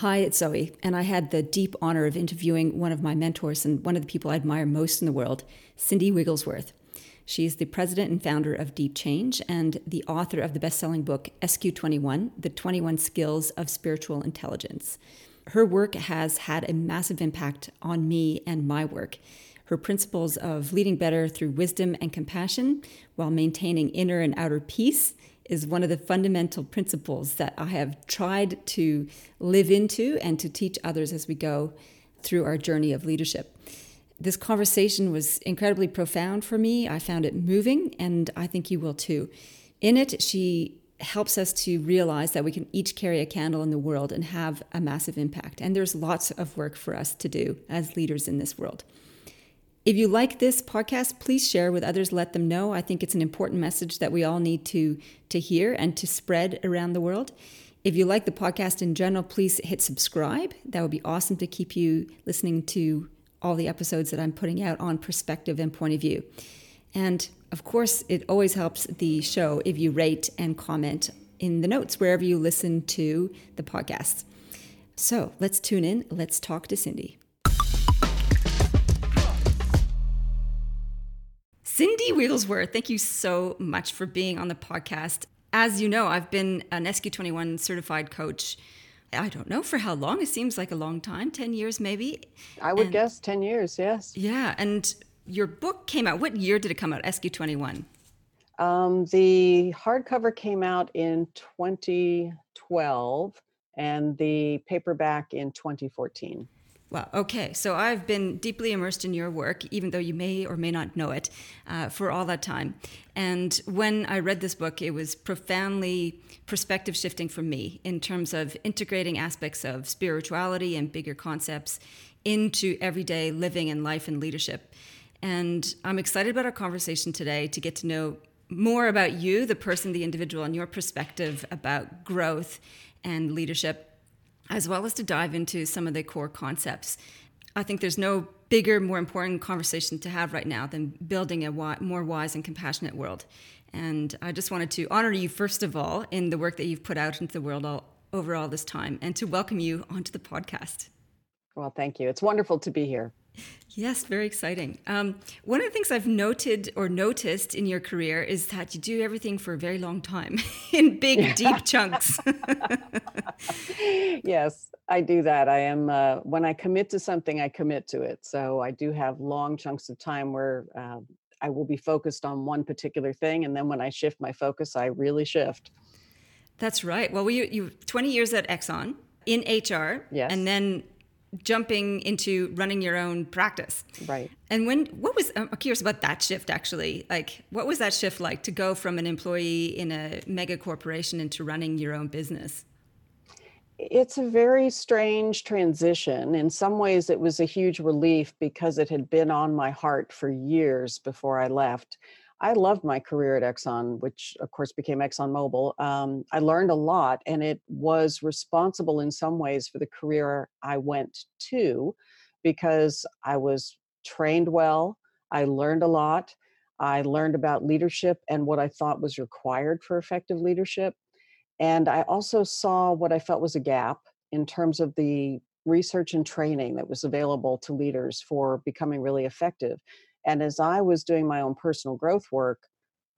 Hi, it's Zoe, and I had the deep honor of interviewing one of my mentors and one of the people I admire most in the world, Cindy Wigglesworth. She's the president and founder of Deep Change and the author of the best selling book SQ21 The 21 Skills of Spiritual Intelligence. Her work has had a massive impact on me and my work. Her principles of leading better through wisdom and compassion while maintaining inner and outer peace is one of the fundamental principles that I have tried to live into and to teach others as we go through our journey of leadership. This conversation was incredibly profound for me. I found it moving, and I think you will too. In it, she helps us to realize that we can each carry a candle in the world and have a massive impact. And there's lots of work for us to do as leaders in this world. If you like this podcast, please share with others, let them know. I think it's an important message that we all need to, to hear and to spread around the world. If you like the podcast in general, please hit subscribe. That would be awesome to keep you listening to all the episodes that I'm putting out on perspective and point of view. And of course, it always helps the show if you rate and comment in the notes wherever you listen to the podcast. So let's tune in. Let's talk to Cindy. Cindy Wigglesworth, thank you so much for being on the podcast. As you know, I've been an SQ21 certified coach. I don't know for how long. It seems like a long time 10 years maybe. I would and, guess 10 years, yes. Yeah. And your book came out. What year did it come out, SQ21? Um, the hardcover came out in 2012 and the paperback in 2014. Well, okay. So I've been deeply immersed in your work, even though you may or may not know it, uh, for all that time. And when I read this book, it was profoundly perspective shifting for me in terms of integrating aspects of spirituality and bigger concepts into everyday living and life and leadership. And I'm excited about our conversation today to get to know more about you, the person, the individual, and your perspective about growth and leadership as well as to dive into some of the core concepts. I think there's no bigger, more important conversation to have right now than building a more wise and compassionate world. And I just wanted to honor you, first of all, in the work that you've put out into the world all, over all this time and to welcome you onto the podcast. Well, thank you. It's wonderful to be here. Yes, very exciting. Um, one of the things I've noted or noticed in your career is that you do everything for a very long time in big, deep chunks. yes, I do that. I am, uh, when I commit to something, I commit to it. So I do have long chunks of time where uh, I will be focused on one particular thing. And then when I shift my focus, I really shift. That's right. Well, you, you 20 years at Exxon in HR. Yes. And then jumping into running your own practice. Right. And when what was I'm curious about that shift actually. Like what was that shift like to go from an employee in a mega corporation into running your own business? It's a very strange transition. In some ways it was a huge relief because it had been on my heart for years before I left. I loved my career at Exxon, which of course became ExxonMobil. Um, I learned a lot, and it was responsible in some ways for the career I went to because I was trained well. I learned a lot. I learned about leadership and what I thought was required for effective leadership. And I also saw what I felt was a gap in terms of the research and training that was available to leaders for becoming really effective. And as I was doing my own personal growth work,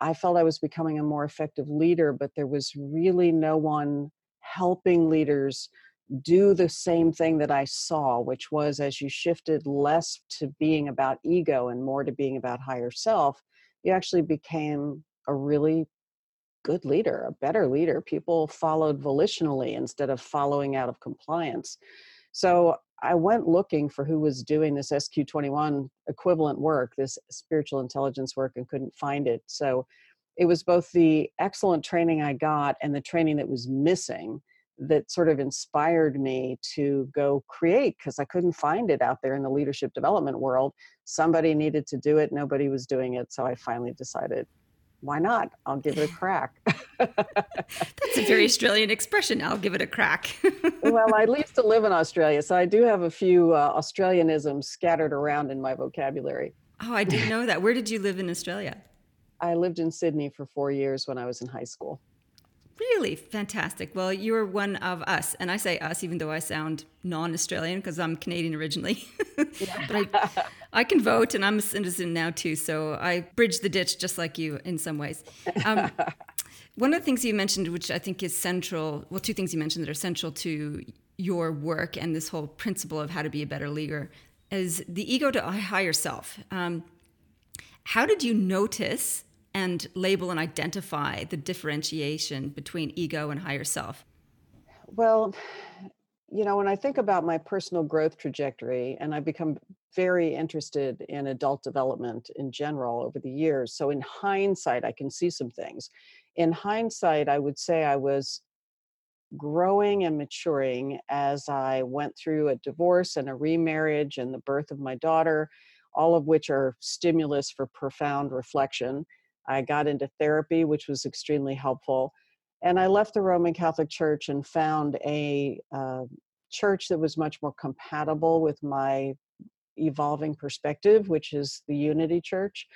I felt I was becoming a more effective leader, but there was really no one helping leaders do the same thing that I saw, which was as you shifted less to being about ego and more to being about higher self, you actually became a really good leader, a better leader. People followed volitionally instead of following out of compliance. So I went looking for who was doing this SQ21 equivalent work, this spiritual intelligence work, and couldn't find it. So it was both the excellent training I got and the training that was missing that sort of inspired me to go create because I couldn't find it out there in the leadership development world. Somebody needed to do it, nobody was doing it. So I finally decided why not? I'll give it a crack. That's a very Australian expression. I'll give it a crack. well, I used to live in Australia, so I do have a few uh, Australianisms scattered around in my vocabulary. Oh, I didn't know that. Where did you live in Australia? I lived in Sydney for four years when I was in high school. Really fantastic. Well, you're one of us, and I say us even though I sound non-Australian because I'm Canadian originally. but I, I, can vote, and I'm a citizen now too. So I bridge the ditch just like you in some ways. Um, one of the things you mentioned, which I think is central, well, two things you mentioned that are central to your work and this whole principle of how to be a better leader, is the ego to a higher self. Um, how did you notice? And label and identify the differentiation between ego and higher self? Well, you know, when I think about my personal growth trajectory, and I've become very interested in adult development in general over the years. So, in hindsight, I can see some things. In hindsight, I would say I was growing and maturing as I went through a divorce and a remarriage and the birth of my daughter, all of which are stimulus for profound reflection. I got into therapy, which was extremely helpful. And I left the Roman Catholic Church and found a uh, church that was much more compatible with my evolving perspective, which is the Unity Church,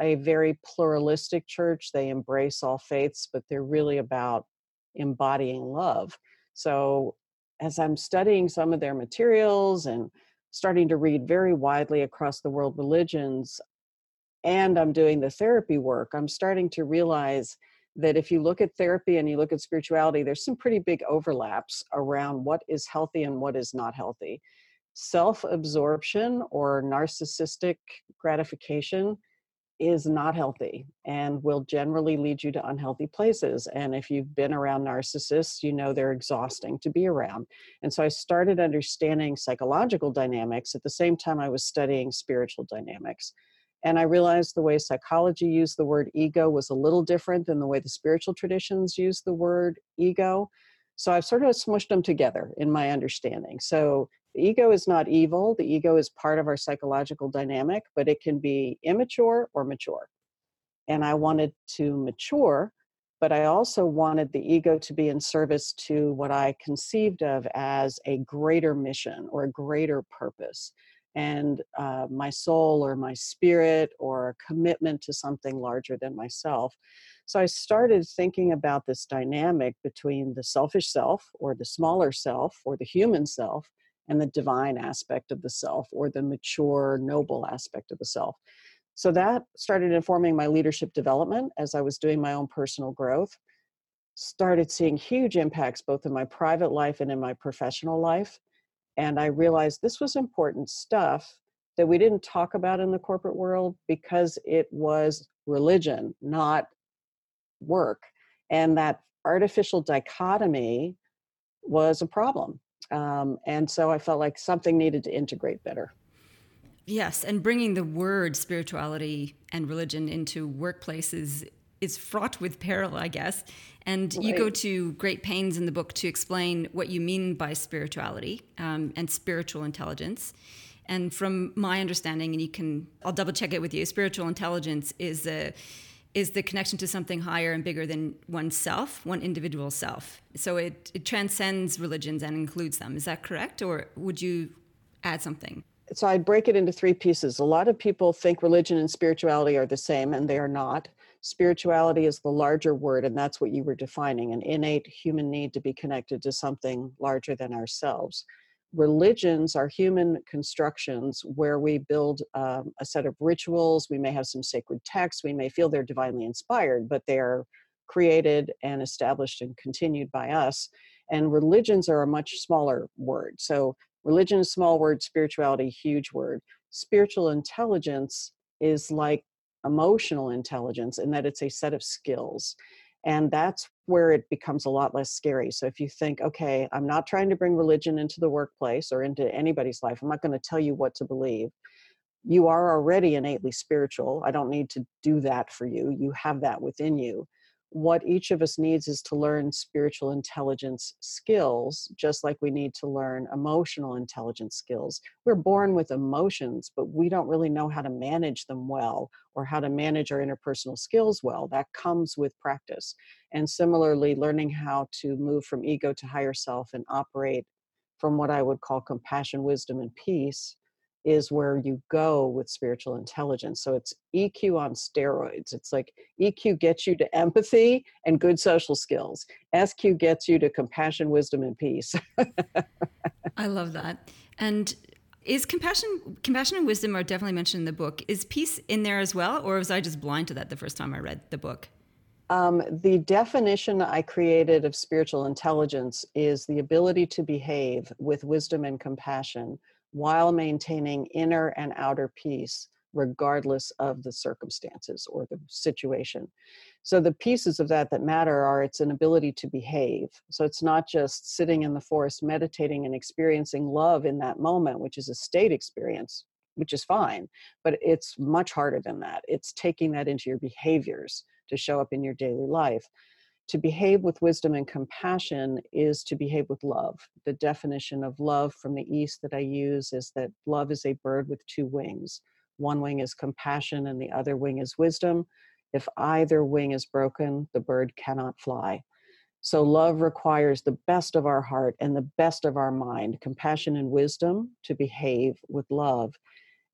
a very pluralistic church. They embrace all faiths, but they're really about embodying love. So, as I'm studying some of their materials and starting to read very widely across the world religions, and I'm doing the therapy work, I'm starting to realize that if you look at therapy and you look at spirituality, there's some pretty big overlaps around what is healthy and what is not healthy. Self absorption or narcissistic gratification is not healthy and will generally lead you to unhealthy places. And if you've been around narcissists, you know they're exhausting to be around. And so I started understanding psychological dynamics at the same time I was studying spiritual dynamics. And I realized the way psychology used the word ego was a little different than the way the spiritual traditions use the word ego. So I've sort of smushed them together in my understanding. So the ego is not evil, the ego is part of our psychological dynamic, but it can be immature or mature. And I wanted to mature, but I also wanted the ego to be in service to what I conceived of as a greater mission or a greater purpose and uh, my soul or my spirit or a commitment to something larger than myself. So I started thinking about this dynamic between the selfish self or the smaller self or the human self and the divine aspect of the self or the mature, noble aspect of the self. So that started informing my leadership development as I was doing my own personal growth. Started seeing huge impacts both in my private life and in my professional life and I realized this was important stuff that we didn't talk about in the corporate world because it was religion, not work. And that artificial dichotomy was a problem. Um, and so I felt like something needed to integrate better. Yes, and bringing the word spirituality and religion into workplaces is fraught with peril, I guess. And right. you go to great pains in the book to explain what you mean by spirituality um, and spiritual intelligence. And from my understanding, and you can, I'll double check it with you. Spiritual intelligence is a is the connection to something higher and bigger than oneself, one individual self. So it, it transcends religions and includes them. Is that correct, or would you add something? So I'd break it into three pieces. A lot of people think religion and spirituality are the same, and they are not. Spirituality is the larger word, and that's what you were defining an innate human need to be connected to something larger than ourselves. Religions are human constructions where we build um, a set of rituals. We may have some sacred texts. We may feel they're divinely inspired, but they're created and established and continued by us. And religions are a much smaller word. So, religion is a small word, spirituality, huge word. Spiritual intelligence is like emotional intelligence and that it's a set of skills. And that's where it becomes a lot less scary. So if you think, okay, I'm not trying to bring religion into the workplace or into anybody's life, I'm not going to tell you what to believe. You are already innately spiritual. I don't need to do that for you. You have that within you what each of us needs is to learn spiritual intelligence skills, just like we need to learn emotional intelligence skills. We're born with emotions, but we don't really know how to manage them well or how to manage our interpersonal skills well. That comes with practice. And similarly, learning how to move from ego to higher self and operate from what I would call compassion, wisdom, and peace is where you go with spiritual intelligence. So it's EQ on steroids. It's like EQ gets you to empathy and good social skills. SQ gets you to compassion, wisdom, and peace. I love that. And is compassion compassion and wisdom are definitely mentioned in the book. Is peace in there as well, or was I just blind to that the first time I read the book? Um, the definition I created of spiritual intelligence is the ability to behave with wisdom and compassion while maintaining inner and outer peace, regardless of the circumstances or the situation. So, the pieces of that that matter are its an ability to behave. So, it's not just sitting in the forest meditating and experiencing love in that moment, which is a state experience, which is fine, but it's much harder than that. It's taking that into your behaviors to show up in your daily life to behave with wisdom and compassion is to behave with love. The definition of love from the East that I use is that love is a bird with two wings. One wing is compassion, and the other wing is wisdom. If either wing is broken, the bird cannot fly. So, love requires the best of our heart and the best of our mind, compassion and wisdom to behave with love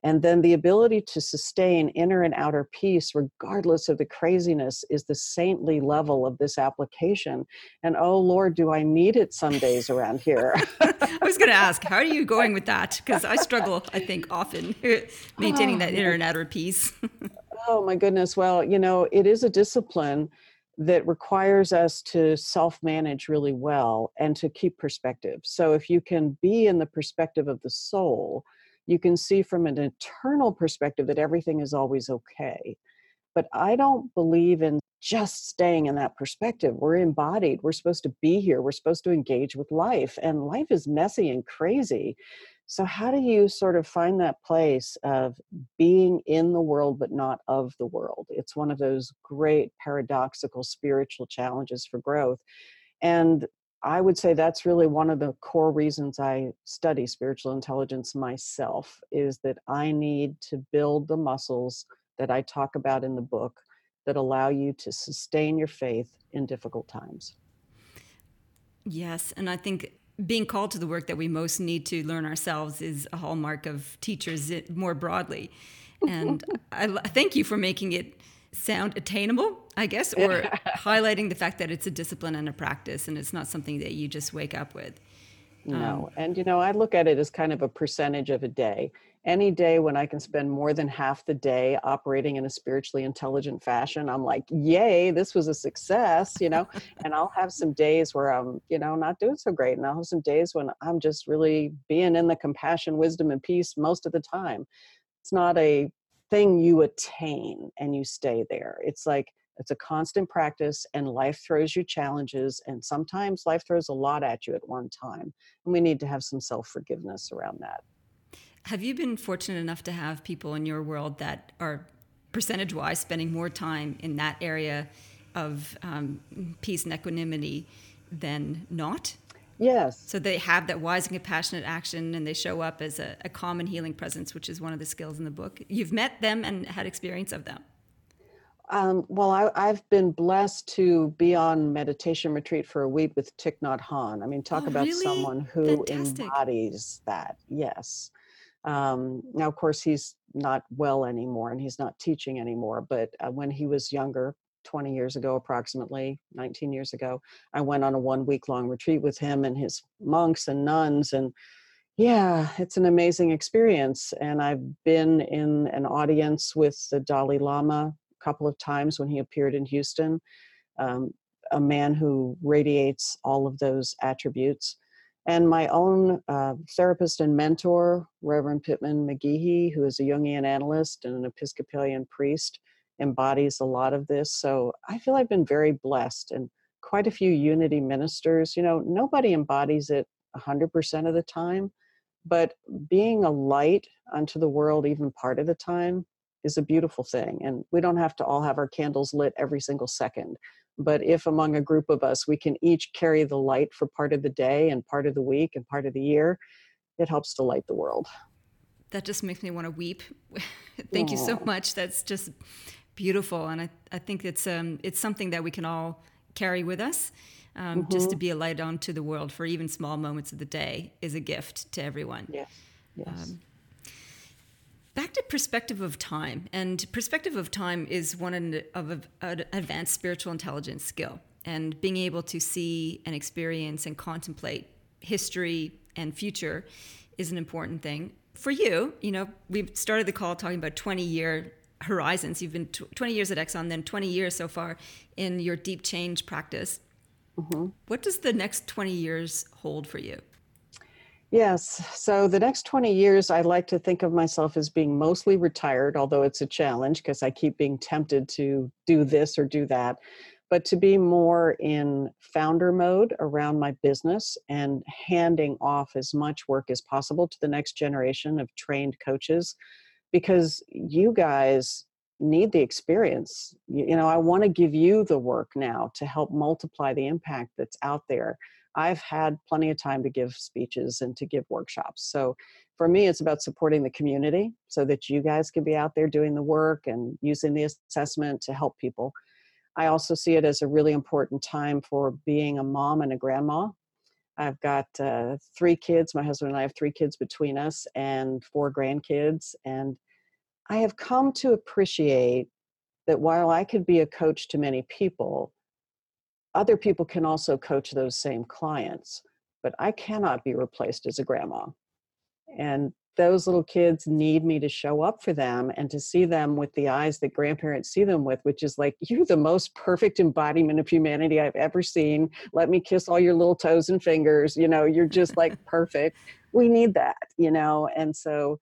and then the ability to sustain inner and outer peace, regardless of the craziness, is the saintly level of this application. And oh Lord, do I need it some days around here? I was going to ask, how are you going with that? Because I struggle, I think, often eh, maintaining that inner oh. and outer peace. oh my goodness. Well, you know, it is a discipline that requires us to self manage really well and to keep perspective. So if you can be in the perspective of the soul, you can see from an eternal perspective that everything is always okay. But I don't believe in just staying in that perspective. We're embodied. We're supposed to be here. We're supposed to engage with life. And life is messy and crazy. So, how do you sort of find that place of being in the world but not of the world? It's one of those great paradoxical spiritual challenges for growth. And I would say that's really one of the core reasons I study spiritual intelligence myself is that I need to build the muscles that I talk about in the book that allow you to sustain your faith in difficult times. Yes, and I think being called to the work that we most need to learn ourselves is a hallmark of teachers eh, more broadly. And I thank you for making it sound attainable, I guess, or highlighting the fact that it's a discipline and a practice and it's not something that you just wake up with. No. Um, and, you know, I look at it as kind of a percentage of a day. Any day when I can spend more than half the day operating in a spiritually intelligent fashion, I'm like, yay, this was a success, you know. and I'll have some days where I'm, you know, not doing so great. And I'll have some days when I'm just really being in the compassion, wisdom, and peace most of the time. It's not a thing you attain and you stay there. It's like it's a constant practice and life throws you challenges and sometimes life throws a lot at you at one time and we need to have some self-forgiveness around that. Have you been fortunate enough to have people in your world that are percentage wise spending more time in that area of um, peace and equanimity than not? Yes. So they have that wise and compassionate action and they show up as a, a common healing presence, which is one of the skills in the book. You've met them and had experience of them. Um, well, I, have been blessed to be on meditation retreat for a week with Thich Nhat Hanh. I mean, talk oh, about really? someone who Fantastic. embodies that. Yes. Um, now, of course, he's not well anymore and he's not teaching anymore. But uh, when he was younger, 20 years ago, approximately 19 years ago. I went on a one week long retreat with him and his monks and nuns. And yeah, it's an amazing experience. And I've been in an audience with the Dalai Lama a couple of times when he appeared in Houston, um, a man who radiates all of those attributes. And my own uh, therapist and mentor, Reverend Pittman McGehee, who is a Jungian analyst and an Episcopalian priest, embodies a lot of this. So I feel I've been very blessed and quite a few unity ministers. You know, nobody embodies it 100% of the time, but being a light unto the world, even part of the time, is a beautiful thing. And we don't have to all have our candles lit every single second. But if among a group of us we can each carry the light for part of the day and part of the week and part of the year, it helps to light the world. That just makes me want to weep. Thank Aww. you so much. That's just beautiful, and I, I think it's um, it's something that we can all carry with us. Um, mm-hmm. Just to mm-hmm. be a light onto the world for even small moments of the day is a gift to everyone. Yes. Yes. Um, Back to perspective of time, and perspective of time is one of an advanced spiritual intelligence skill, and being able to see and experience and contemplate history and future is an important thing. For you, you know, we started the call talking about 20 year horizons. You've been 20 years at Exxon, then 20 years so far in your deep change practice. Mm-hmm. What does the next 20 years hold for you? Yes. So the next 20 years, I like to think of myself as being mostly retired, although it's a challenge because I keep being tempted to do this or do that, but to be more in founder mode around my business and handing off as much work as possible to the next generation of trained coaches because you guys need the experience. You, you know, I want to give you the work now to help multiply the impact that's out there. I've had plenty of time to give speeches and to give workshops. So for me, it's about supporting the community so that you guys can be out there doing the work and using the assessment to help people. I also see it as a really important time for being a mom and a grandma. I've got uh, three kids. My husband and I have three kids between us and four grandkids. And I have come to appreciate that while I could be a coach to many people, other people can also coach those same clients. But I cannot be replaced as a grandma. And those little kids need me to show up for them and to see them with the eyes that grandparents see them with, which is like, you're the most perfect embodiment of humanity I've ever seen. Let me kiss all your little toes and fingers. You know, you're just like perfect. We need that, you know? And so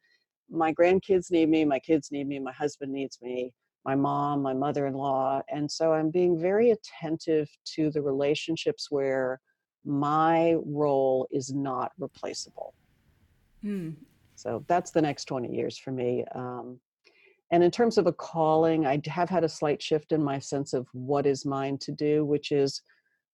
my grandkids need me, my kids need me, my husband needs me, my mom, my mother in law. And so I'm being very attentive to the relationships where my role is not replaceable. Hmm. So that's the next 20 years for me. Um, and in terms of a calling, I have had a slight shift in my sense of what is mine to do, which is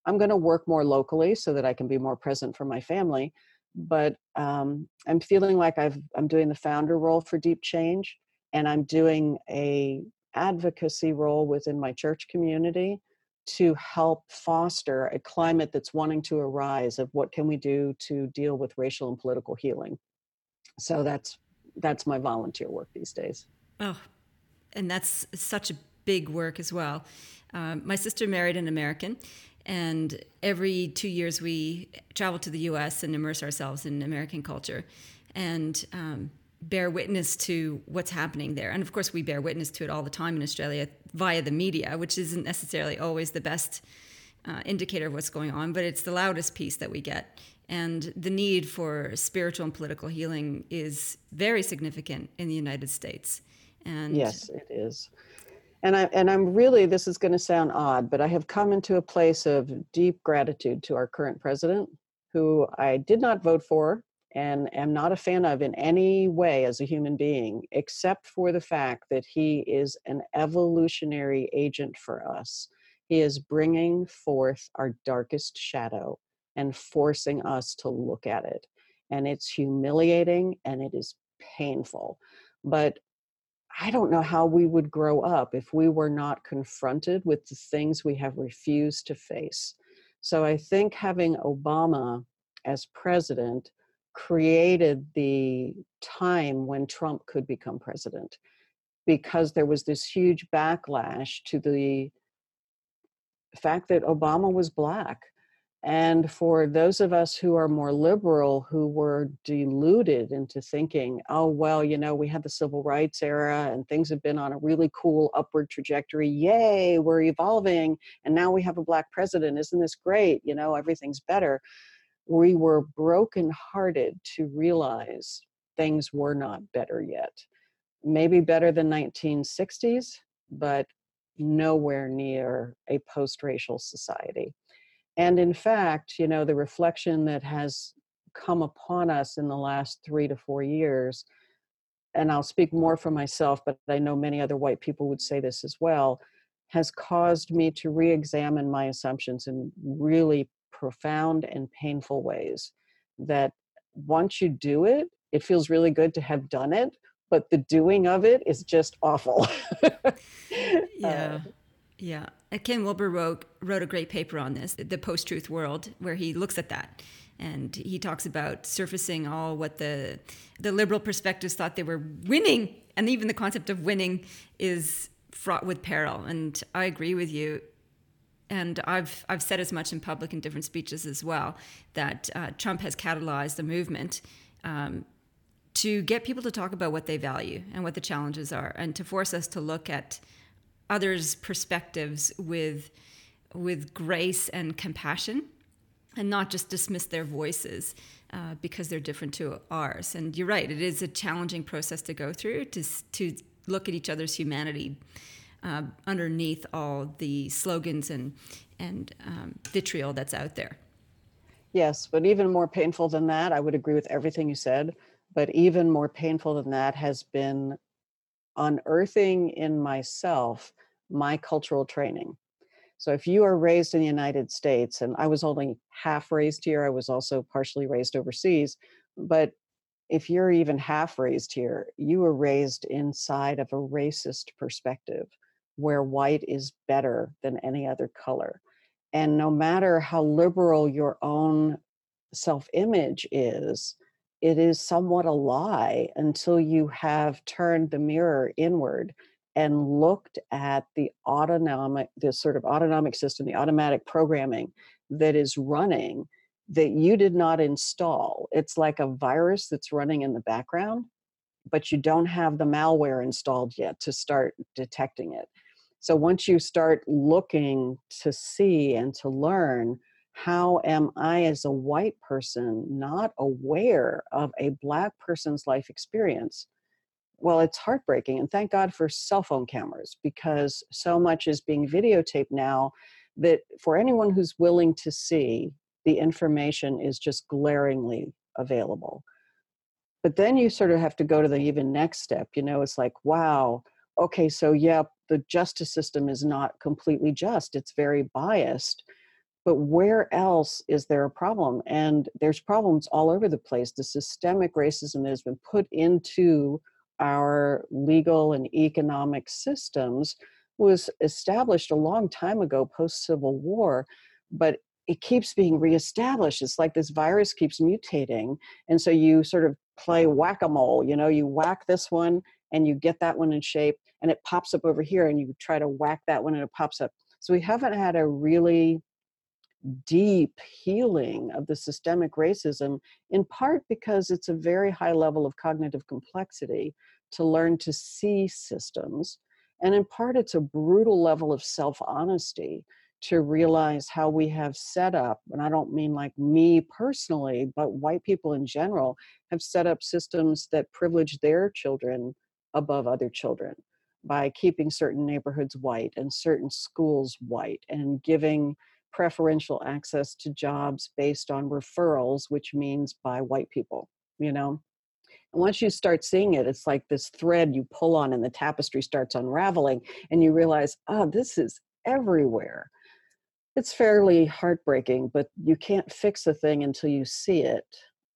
I'm going to work more locally so that I can be more present for my family but um, I'm feeling like I've I'm doing the founder role for Deep Change, and I'm doing a advocacy role within my church community to help foster a climate that's wanting to arise of what can we do to deal with racial and political healing. So that's that's my volunteer work these days. Oh, and that's such a big work as well. Um, my sister married an American, and every two years, we travel to the US and immerse ourselves in American culture and um, bear witness to what's happening there. And of course, we bear witness to it all the time in Australia via the media, which isn't necessarily always the best uh, indicator of what's going on, but it's the loudest piece that we get. And the need for spiritual and political healing is very significant in the United States. And yes, it is and I and I'm really this is going to sound odd, but I have come into a place of deep gratitude to our current president, who I did not vote for and am not a fan of in any way as a human being, except for the fact that he is an evolutionary agent for us. He is bringing forth our darkest shadow and forcing us to look at it. And it's humiliating and it is painful. But I don't know how we would grow up if we were not confronted with the things we have refused to face. So I think having Obama as president created the time when Trump could become president because there was this huge backlash to the fact that Obama was black and for those of us who are more liberal, who were deluded into thinking, oh, well, you know, we had the civil rights era and things have been on a really cool upward trajectory. Yay, we're evolving. And now we have a black president. Isn't this great? You know, everything's better. We were brokenhearted to realize things were not better yet. Maybe better than 1960s, but nowhere near a post racial society. And in fact, you know, the reflection that has come upon us in the last three to four years, and I'll speak more for myself, but I know many other white people would say this as well, has caused me to re examine my assumptions in really profound and painful ways. That once you do it, it feels really good to have done it, but the doing of it is just awful. yeah. Uh, yeah. Ken Wilber wrote, wrote a great paper on this, The Post Truth World, where he looks at that. And he talks about surfacing all what the, the liberal perspectives thought they were winning and even the concept of winning is fraught with peril. And I agree with you. And I've I've said as much in public in different speeches as well that uh, Trump has catalyzed the movement um, to get people to talk about what they value and what the challenges are, and to force us to look at others' perspectives with with grace and compassion, and not just dismiss their voices uh, because they're different to ours. And you're right; it is a challenging process to go through to to look at each other's humanity uh, underneath all the slogans and and um, vitriol that's out there. Yes, but even more painful than that, I would agree with everything you said. But even more painful than that has been unearthing in myself my cultural training. So if you are raised in the United States, and I was only half raised here, I was also partially raised overseas, but if you're even half raised here, you were raised inside of a racist perspective where white is better than any other color. And no matter how liberal your own self image is, it is somewhat a lie until you have turned the mirror inward and looked at the autonomic, the sort of autonomic system, the automatic programming that is running that you did not install. It's like a virus that's running in the background, but you don't have the malware installed yet to start detecting it. So once you start looking to see and to learn, how am I, as a white person, not aware of a Black person's life experience? Well, it's heartbreaking. And thank God for cell phone cameras because so much is being videotaped now that for anyone who's willing to see, the information is just glaringly available. But then you sort of have to go to the even next step. You know, it's like, wow, okay, so yeah, the justice system is not completely just, it's very biased but where else is there a problem? And there's problems all over the place. The systemic racism that has been put into our legal and economic systems was established a long time ago, post Civil War, but it keeps being reestablished. It's like this virus keeps mutating. And so you sort of play whack a mole, you know, you whack this one and you get that one in shape and it pops up over here and you try to whack that one and it pops up. So we haven't had a really deep healing of the systemic racism, in part because it's a very high level of cognitive complexity to learn to see systems. And in part, it's a brutal level of self honesty to realize how we have set up, and I don't mean like me personally, but white people in general have set up systems that privilege their children above other children by keeping certain neighborhoods white and certain schools white and giving preferential access to jobs based on referrals, which means by white people, you know? And once you start seeing it, it's like this thread you pull on and the tapestry starts unraveling, and you realize, oh, this is everywhere. It's fairly heartbreaking, but you can't fix a thing until you see it.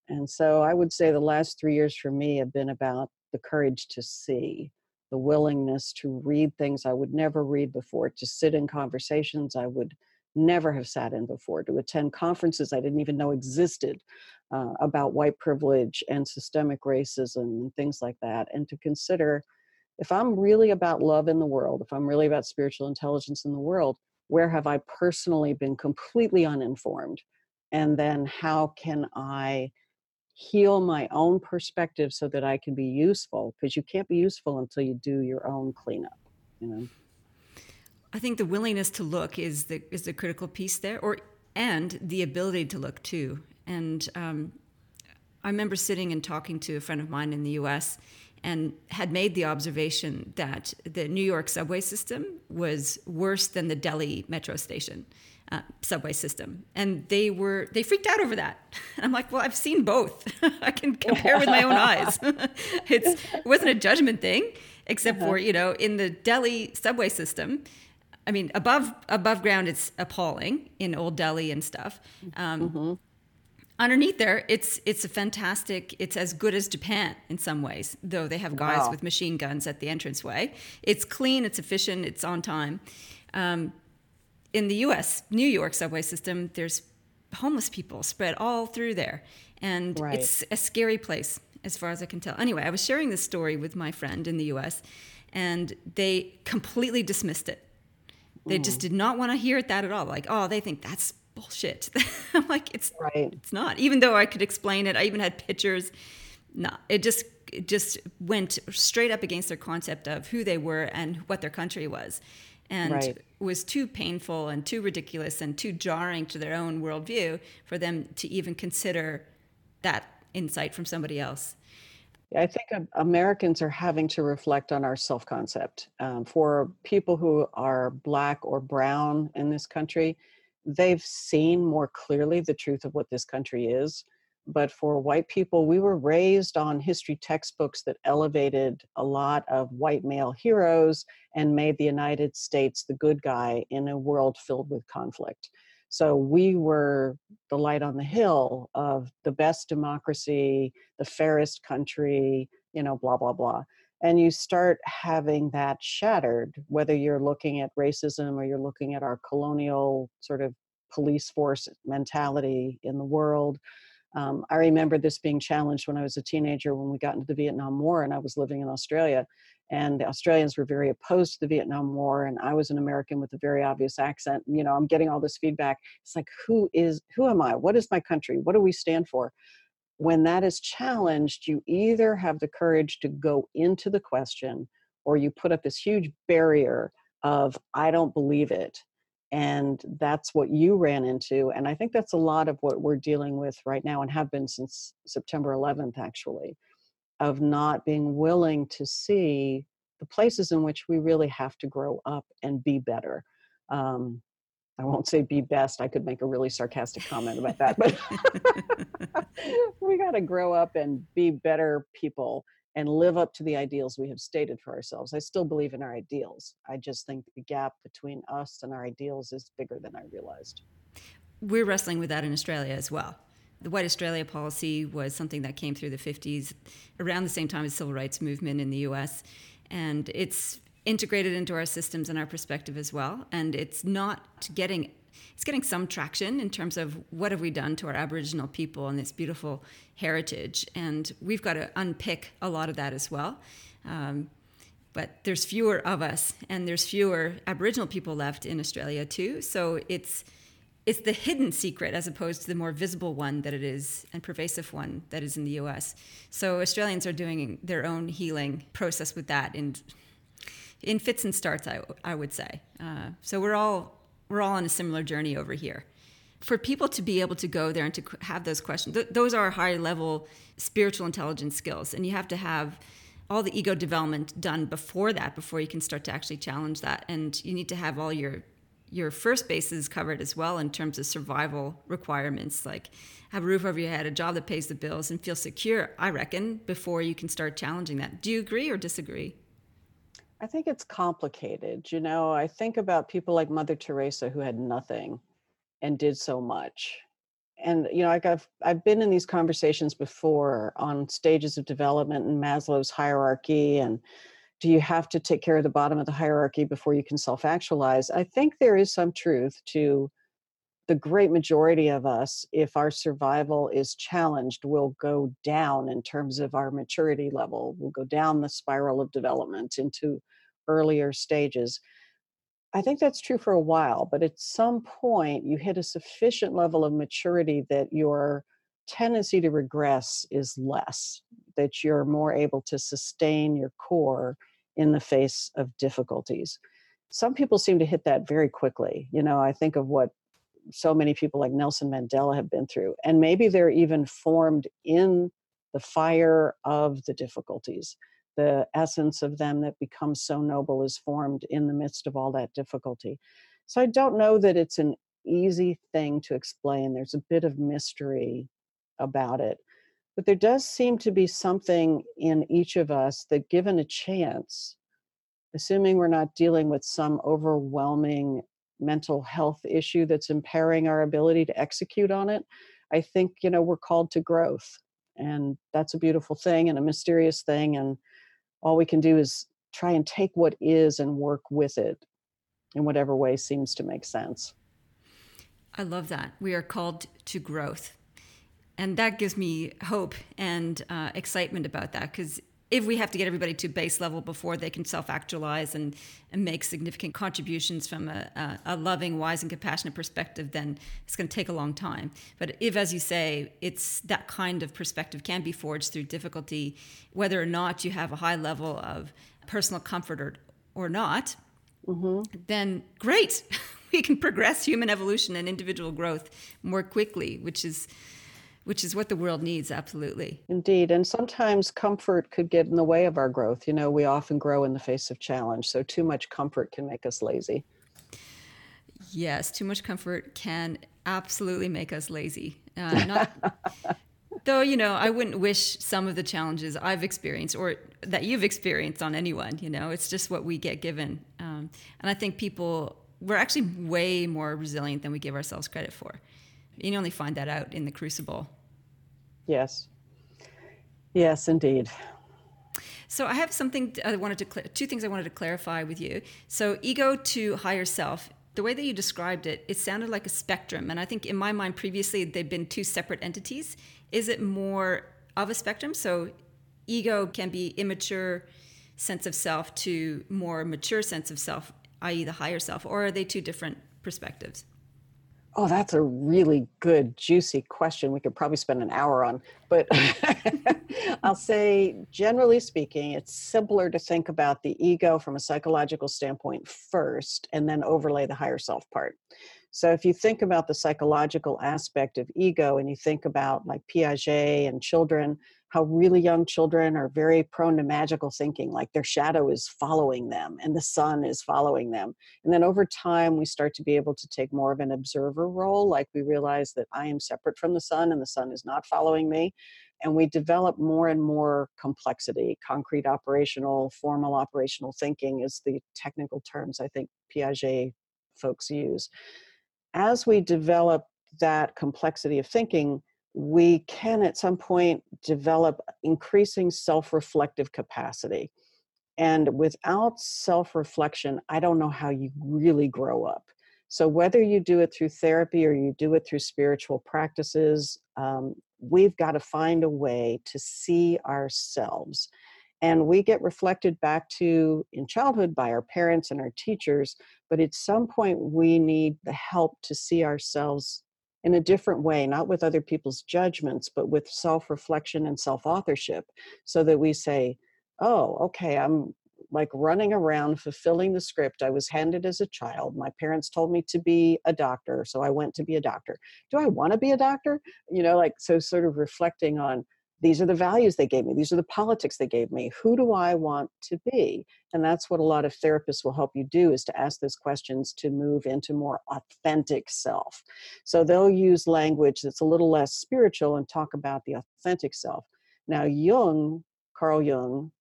And so I would say the last three years for me have been about the courage to see, the willingness to read things I would never read before, to sit in conversations I would never have sat in before, to attend conferences I didn't even know existed uh, about white privilege and systemic racism and things like that, and to consider if I'm really about love in the world, if I'm really about spiritual intelligence in the world, where have I personally been completely uninformed? And then how can I heal my own perspective so that I can be useful? Because you can't be useful until you do your own cleanup, you know? I think the willingness to look is the is the critical piece there, or and the ability to look too. And um, I remember sitting and talking to a friend of mine in the U.S. and had made the observation that the New York subway system was worse than the Delhi metro station. Uh, subway system and they were they freaked out over that and i'm like well i've seen both i can compare with my own eyes it's it wasn't a judgment thing except uh-huh. for you know in the delhi subway system I mean, above above ground, it's appalling in Old Delhi and stuff. Um, mm-hmm. Underneath there, it's it's a fantastic. It's as good as Japan in some ways, though they have guys wow. with machine guns at the entranceway. It's clean, it's efficient, it's on time. Um, in the U.S., New York subway system, there's homeless people spread all through there, and right. it's a scary place. as far as I can tell. Anyway, I was sharing this story with my friend in the US, and they completely dismissed it. They mm. just did not want to hear it that at all. Like, oh, they think that's bullshit. I'm like, it's right. It's not. Even though I could explain it, I even had pictures. No, it just it just went straight up against their concept of who they were and what their country was, and right. was too painful and too ridiculous and too jarring to their own worldview for them to even consider that insight from somebody else. I think Americans are having to reflect on our self concept. Um, for people who are Black or Brown in this country, they've seen more clearly the truth of what this country is. But for white people, we were raised on history textbooks that elevated a lot of white male heroes and made the United States the good guy in a world filled with conflict. So we were the light on the hill of the best democracy, the fairest country, you know, blah, blah, blah. And you start having that shattered, whether you're looking at racism or you're looking at our colonial sort of police force mentality in the world. Um, I remember this being challenged when I was a teenager when we got into the Vietnam War and I was living in Australia and the Australians were very opposed to the Vietnam War, and I was an American with a very obvious accent. You know, I'm getting all this feedback. It's like, who is, who am I? What is my country? What do we stand for? When that is challenged, you either have the courage to go into the question, or you put up this huge barrier of, I don't believe it. And that's what you ran into. And I think that's a lot of what we're dealing with right now and have been since September 11th, actually of not being willing to see the places in which we really have to grow up and be better. Um, I won't say be best. I could make a really sarcastic comment about that, but we got to grow up and be better people and live up to the ideals we have stated for ourselves. I still believe in our ideals. I just think the gap between us and our ideals is bigger than I realized. We're wrestling with that in Australia as well the White Australia policy was something that came through the 50s, around the same time as civil rights movement in the U.S., and it's integrated into our systems and our perspective as well. And it's not getting it's getting some traction in terms of what have we done to our Aboriginal people and this beautiful heritage, and we've got to unpick a lot of that as well. Um, but there's fewer of us, and there's fewer Aboriginal people left in Australia too. So it's it's the hidden secret as opposed to the more visible one that it is and pervasive one that is in the US. So Australians are doing their own healing process with that in in fits and starts, I, I would say. Uh, so we're all we're all on a similar journey over here. For people to be able to go there and to have those questions, th- those are high level spiritual intelligence skills, and you have to have all the ego development done before that, before you can start to actually challenge that. And you need to have all your your first bases covered as well in terms of survival requirements. Like have a roof over your head a job that pays the bills and feel secure i reckon before you can start challenging that. Do you agree or disagree? I think it's complicated you know? I think about people like mother teresa who had nothing and did so much. And you know like I've, I've been in these conversations before on stages of development and maslow's hierarchy and do you have to take care of the bottom of the hierarchy before you can self actualize? I think there is some truth to the great majority of us, if our survival is challenged, will go down in terms of our maturity level. We'll go down the spiral of development into earlier stages. I think that's true for a while, but at some point you hit a sufficient level of maturity that your tendency to regress is less, that you're more able to sustain your core in the face of difficulties. Some people seem to hit that very quickly. You know, I think of what so many people like Nelson Mandela have been through, and maybe they're even formed in the fire of the difficulties. The essence of them that becomes so noble is formed in the midst of all that difficulty. So I don't know that it's an easy thing to explain. There's a bit of mystery about it. But there does seem to be something in each of us that, given a chance, assuming we're not dealing with some overwhelming mental health issue that's impairing our ability to execute on it, I think, you know, we're called to growth. And that's a beautiful thing and a mysterious thing. And all we can do is try and take what is and work with it in whatever way seems to make sense. I love that. We are called to growth and that gives me hope and uh, excitement about that because if we have to get everybody to base level before they can self-actualize and, and make significant contributions from a, a, a loving wise and compassionate perspective then it's going to take a long time but if as you say it's that kind of perspective can be forged through difficulty whether or not you have a high level of personal comfort or, or not mm-hmm. then great we can progress human evolution and individual growth more quickly which is which is what the world needs absolutely. Indeed and sometimes comfort could get in the way of our growth. You know we often grow in the face of challenge so too much comfort can make us lazy. Yes too much comfort can absolutely make us lazy. Uh, not, though you know i wouldn't wish some of the challenges i've experienced or that you've experienced on anyone you know? It's just what we get given um, and i think people we're actually way more resilient than we give ourselves credit for you only find that out in the crucible. Yes. Yes, indeed. So I have something I wanted to cl- two things I wanted to clarify with you. So ego to higher self. The way that you described it, it sounded like a spectrum, and I think in my mind previously they've been two separate entities. Is it more of a spectrum? So ego can be immature sense of self to more mature sense of self, i.e., the higher self, or are they two different perspectives? Oh, that's a really good, juicy question. We could probably spend an hour on, but I'll say, generally speaking, it's simpler to think about the ego from a psychological standpoint first and then overlay the higher self part. So, if you think about the psychological aspect of ego and you think about like Piaget and children, how really young children are very prone to magical thinking, like their shadow is following them and the sun is following them. And then over time, we start to be able to take more of an observer role, like we realize that I am separate from the sun and the sun is not following me. And we develop more and more complexity, concrete operational, formal operational thinking is the technical terms I think Piaget folks use. As we develop that complexity of thinking, we can at some point develop increasing self reflective capacity. And without self reflection, I don't know how you really grow up. So, whether you do it through therapy or you do it through spiritual practices, um, we've got to find a way to see ourselves. And we get reflected back to in childhood by our parents and our teachers, but at some point we need the help to see ourselves in a different way, not with other people's judgments, but with self reflection and self authorship, so that we say, oh, okay, I'm like running around fulfilling the script I was handed as a child. My parents told me to be a doctor, so I went to be a doctor. Do I want to be a doctor? You know, like, so sort of reflecting on these are the values they gave me these are the politics they gave me who do i want to be? And that's what a lot of therapists will help you do is to ask those questions to move into more authentic self. So they'll use language that's a little less spiritual and talk about the authentic self. Now jung carl jung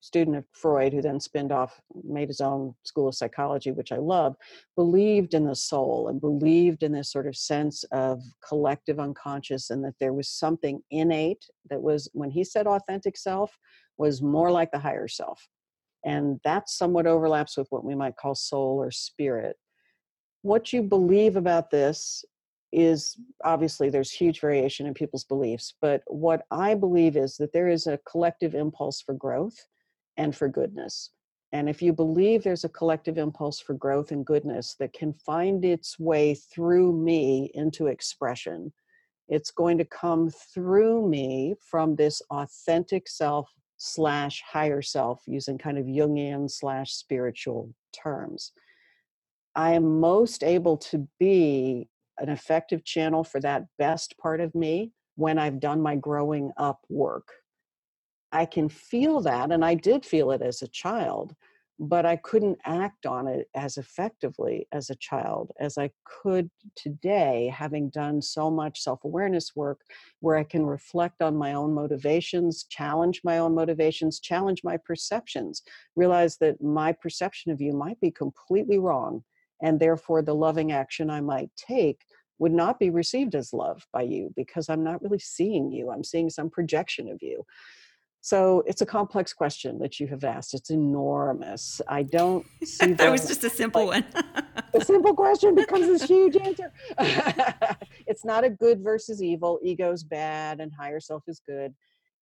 student of Freud, who then spinned off, made his own school of psychology, which I love, believed in the soul and believed in this sort of sense of collective unconscious and that there was something innate that was, when he said authentic self, was more like the higher self. And that somewhat overlaps with what we might call soul or spirit. What you believe about this is obviously there's huge variation in people's beliefs, but what I believe is that there is a collective impulse for growth and for goodness. And if you believe there's a collective impulse for growth and goodness that can find its way through me into expression, it's going to come through me from this authentic self slash higher self, using kind of Jungian slash spiritual terms. I am most able to be an effective channel for that best part of me when I've done my growing up work. I can feel that, and I did feel it as a child, but I couldn't act on it as effectively as a child as I could today, having done so much self awareness work where I can reflect on my own motivations, challenge my own motivations, challenge my perceptions, realize that my perception of you might be completely wrong, and therefore the loving action I might take would not be received as love by you because I'm not really seeing you, I'm seeing some projection of you. So it's a complex question that you have asked. It's enormous. I don't see that was just a simple like, one. the simple question becomes this huge answer. it's not a good versus evil. Ego's bad and higher self is good.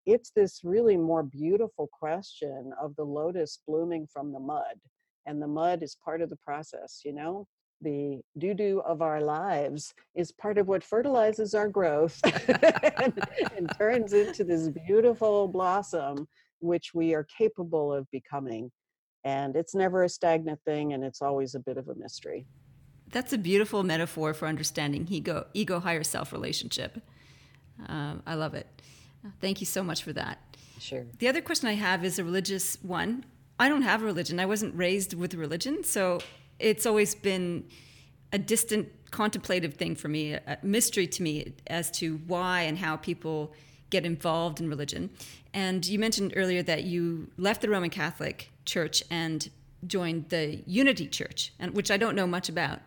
It's this really more beautiful question of the lotus blooming from the mud. And the mud is part of the process, you know? The doo doo of our lives is part of what fertilizes our growth and, and, turns into this beautiful blossom, which we are capable of becoming. And it's never a stagnant thing, and it's always a bit of a mystery. That's a beautiful metaphor for understanding ego, ego higher self relationship. Um, I love it. Thank you so much for that. Sure. The other question I have is a religious one. I don't have a religion. I wasn't raised with religion, so it's always been a distant contemplative thing for me, a mystery to me as to why and how people get involved in religion. And you mentioned earlier that you left the Roman Catholic Church and joined the Unity Church, and which I don't know much about.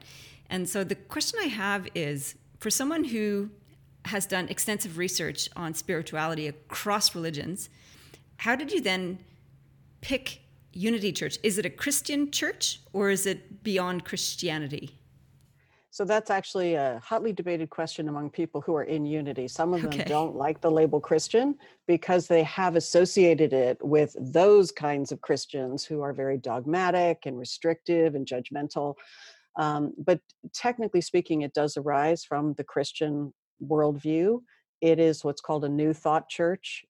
And so the question I have is for someone who has done extensive research on spirituality across religions, how did you then pick Unity Church? Is it a Christian church or is it beyond Christianity? So that's actually a hotly debated question among people who are in unity. Some of them okay. don't like the label Christian because they have associated it with those kinds of Christians who are very dogmatic and restrictive and judgmental. Um, but technically speaking, it does arise from the Christian worldview. It is what's called a New Thought Church.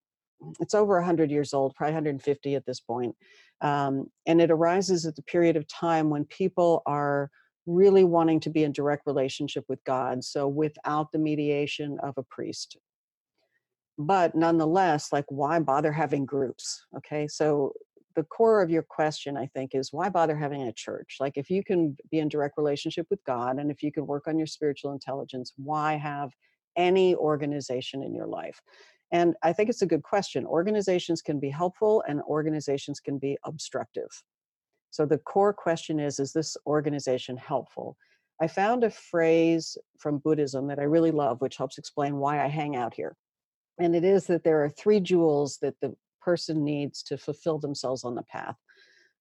It's over 100 years old, probably 150 at this point. Um, and it arises at the period of time when people are really wanting to be in direct relationship with God, so without the mediation of a priest. But nonetheless, like, why bother having groups? Okay, so the core of your question, I think, is why bother having a church? Like, if you can be in direct relationship with God and if you can work on your spiritual intelligence, why have any organization in your life? And I think it's a good question. Organizations can be helpful and organizations can be obstructive. So the core question is Is this organization helpful? I found a phrase from Buddhism that I really love, which helps explain why I hang out here. And it is that there are three jewels that the person needs to fulfill themselves on the path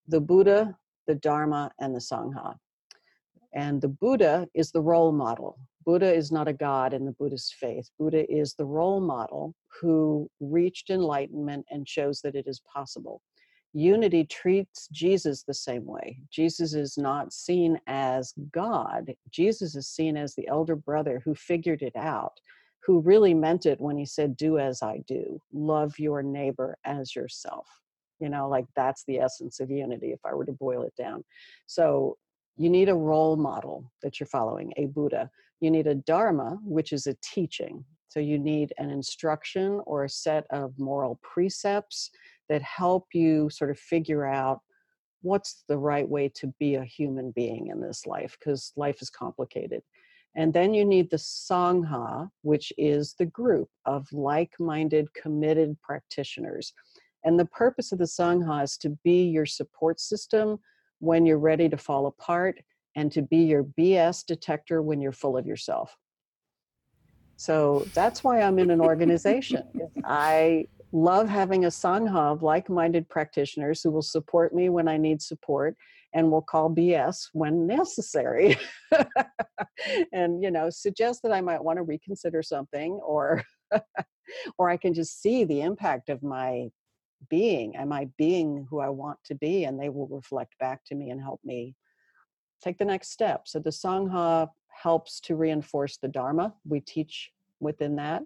the Buddha, the Dharma, and the Sangha. And the Buddha is the role model. Buddha is not a god in the Buddhist faith. Buddha is the role model who reached enlightenment and shows that it is possible. Unity treats Jesus the same way. Jesus is not seen as God, Jesus is seen as the elder brother who figured it out, who really meant it when he said, Do as I do, love your neighbor as yourself. You know, like that's the essence of unity if I were to boil it down. So you need a role model that you're following, a Buddha. You need a Dharma, which is a teaching. So you need an instruction or a set of moral precepts that help you sort of figure out what's the right way to be a human being in this life, because life is complicated. And then you need the Sangha, which is the group of like minded, committed practitioners. And the purpose of the Sangha is to be your support system when you're ready to fall apart and to be your BS detector when you're full of yourself. So that's why I'm in an organization. I love having a sangha of like-minded practitioners who will support me when I need support and will call BS when necessary. and you know, suggest that I might want to reconsider something or or I can just see the impact of my being am i being who i want to be? And they will reflect back to me and help me take the next step. So the sangha helps to reinforce the dharma. We teach within that.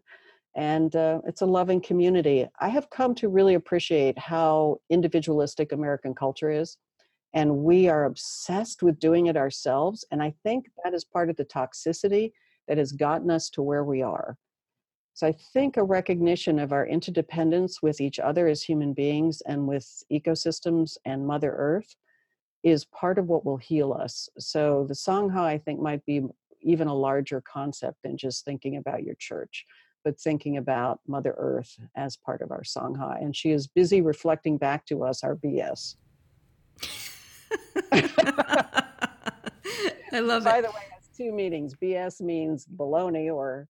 And uh, it's a loving community. I have come to really appreciate how individualistic american culture is and we are obsessed with doing it ourselves and i think that is part of the toxicity that has gotten us to where we are so I think a recognition of our interdependence with each other as human beings and with ecosystems and Mother Earth is part of what will heal us. So the Sangha, I think, might be even a larger concept than just thinking about your church, but thinking about Mother Earth as part of our Sangha. And she is busy reflecting back to us our BS. I love By it. By the way, that's two meanings. BS means baloney or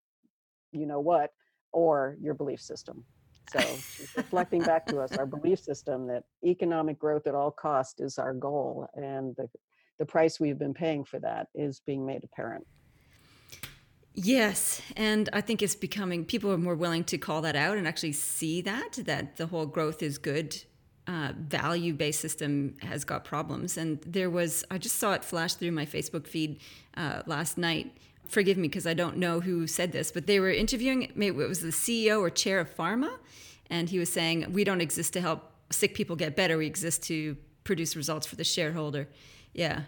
you know what or your belief system So she's reflecting back to us our belief system that economic growth at all cost is our goal, and the the price we've been paying for that is being made apparent. Yes, and I think it's becoming people are more willing to call that out and actually see that that the whole growth is good. Uh, value based system has got problems, and there was I just saw it flash through my Facebook feed uh, last night. Forgive me because I don't know who said this, but they were interviewing. Maybe it was the CEO or chair of pharma, and he was saying we don't exist to help sick people get better. We exist to produce results for the shareholder. Yeah,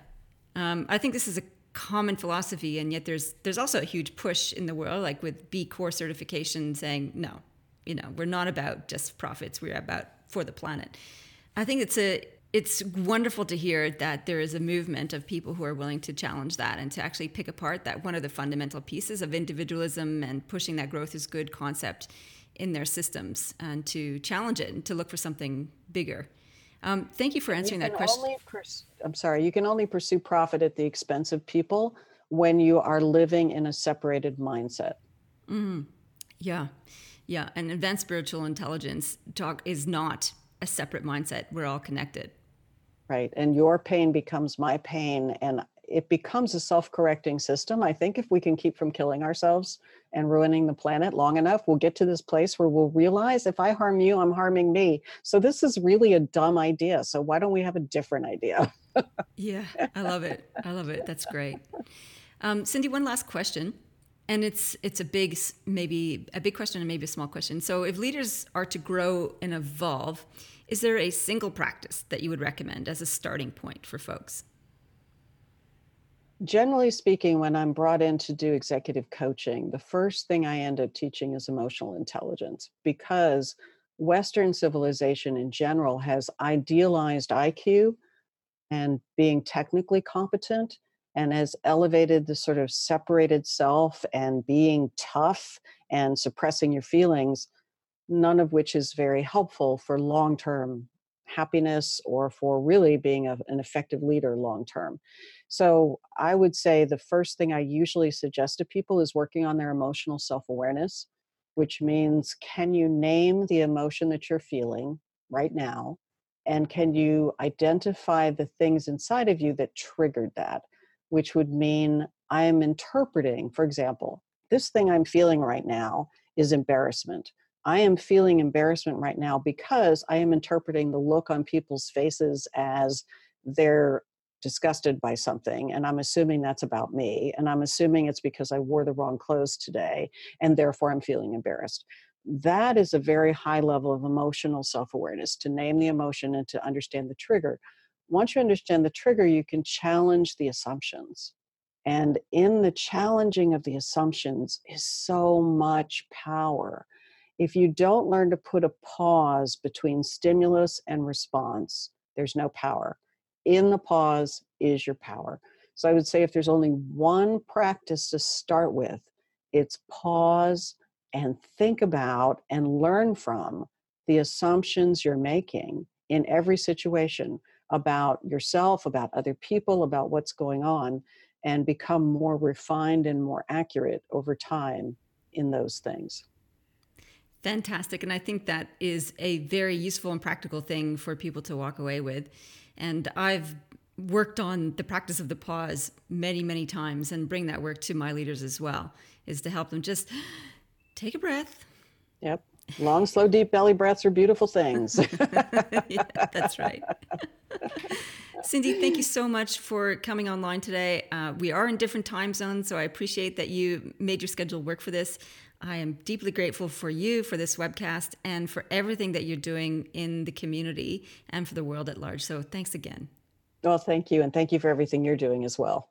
um, I think this is a common philosophy, and yet there's there's also a huge push in the world, like with B Corp certification, saying no, you know, we're not about just profits; we're about for the planet. I think it's a it's wonderful to hear that there is a movement of people who are willing to challenge that and to actually pick apart that one of the fundamental pieces of individualism and pushing that growth is good concept in their systems and to challenge it and to look for something bigger. Um, thank you for answering you that question. Pers- I'm sorry, you can only pursue profit at the expense of people when you are living in a separated mindset. Mm-hmm. Yeah, yeah. And advanced spiritual intelligence talk is not a separate mindset. We're all connected. Right. And your pain becomes my pain. And it becomes a self-correcting system i think if we can keep from killing ourselves and ruining the planet long enough we'll get to this place where we'll realize if i harm you i'm harming me so this is really a dumb idea so why don't we have a different idea yeah i love it i love it that's great um, cindy one last question and it's it's a big maybe a big question and maybe a small question so if leaders are to grow and evolve is there a single practice that you would recommend as a starting point for folks? Generally speaking, when I'm brought in to do executive coaching, the first thing I end up teaching is emotional intelligence because Western civilization in general has idealized IQ and being technically competent and has elevated the sort of separated self and being tough and suppressing your feelings, none of which is very helpful for long term happiness or for really being a, an effective leader long term. So I would say the first thing I usually suggest to people is working on their emotional self awareness, which means can you name the emotion that you're feeling right now? And can you identify the things inside of you that triggered that? Which would mean I am interpreting, for example, this thing I'm feeling right now is embarrassment. I am feeling embarrassment right now because I am interpreting the look on people's faces as they're disgusted by something and i'm assuming that's about me and i'm assuming it's because i wore the wrong clothes today and therefore i'm feeling embarrassed. That is a very high level of emotional self-awareness to name the emotion and to understand the trigger. Once you understand the trigger you can challenge the assumptions and in the challenging of the assumptions is so much power if you don't learn to put a pause between stimulus and response, there's no power. In the pause is your power. So I would say if there's only one practice to start with, it's pause and think about and learn from the assumptions you're making in every situation about yourself, about other people, about what's going on, and become more refined and more accurate over time in those things. Fantastic. And I think that is a very useful and practical thing for people to walk away with. And I've worked on the practice of the pause many, many times and bring that work to my leaders as well, is to help them just take a breath. Yep. Long, slow, deep belly breaths are beautiful things. yeah, that's right. Cindy, thank you so much for coming online today. Uh, we are in different time zones, so I appreciate that you made your schedule work for this. I am deeply grateful for you, for this webcast, and for everything that you're doing in the community and for the world at large. So thanks again. Well, thank you. And thank you for everything you're doing as well.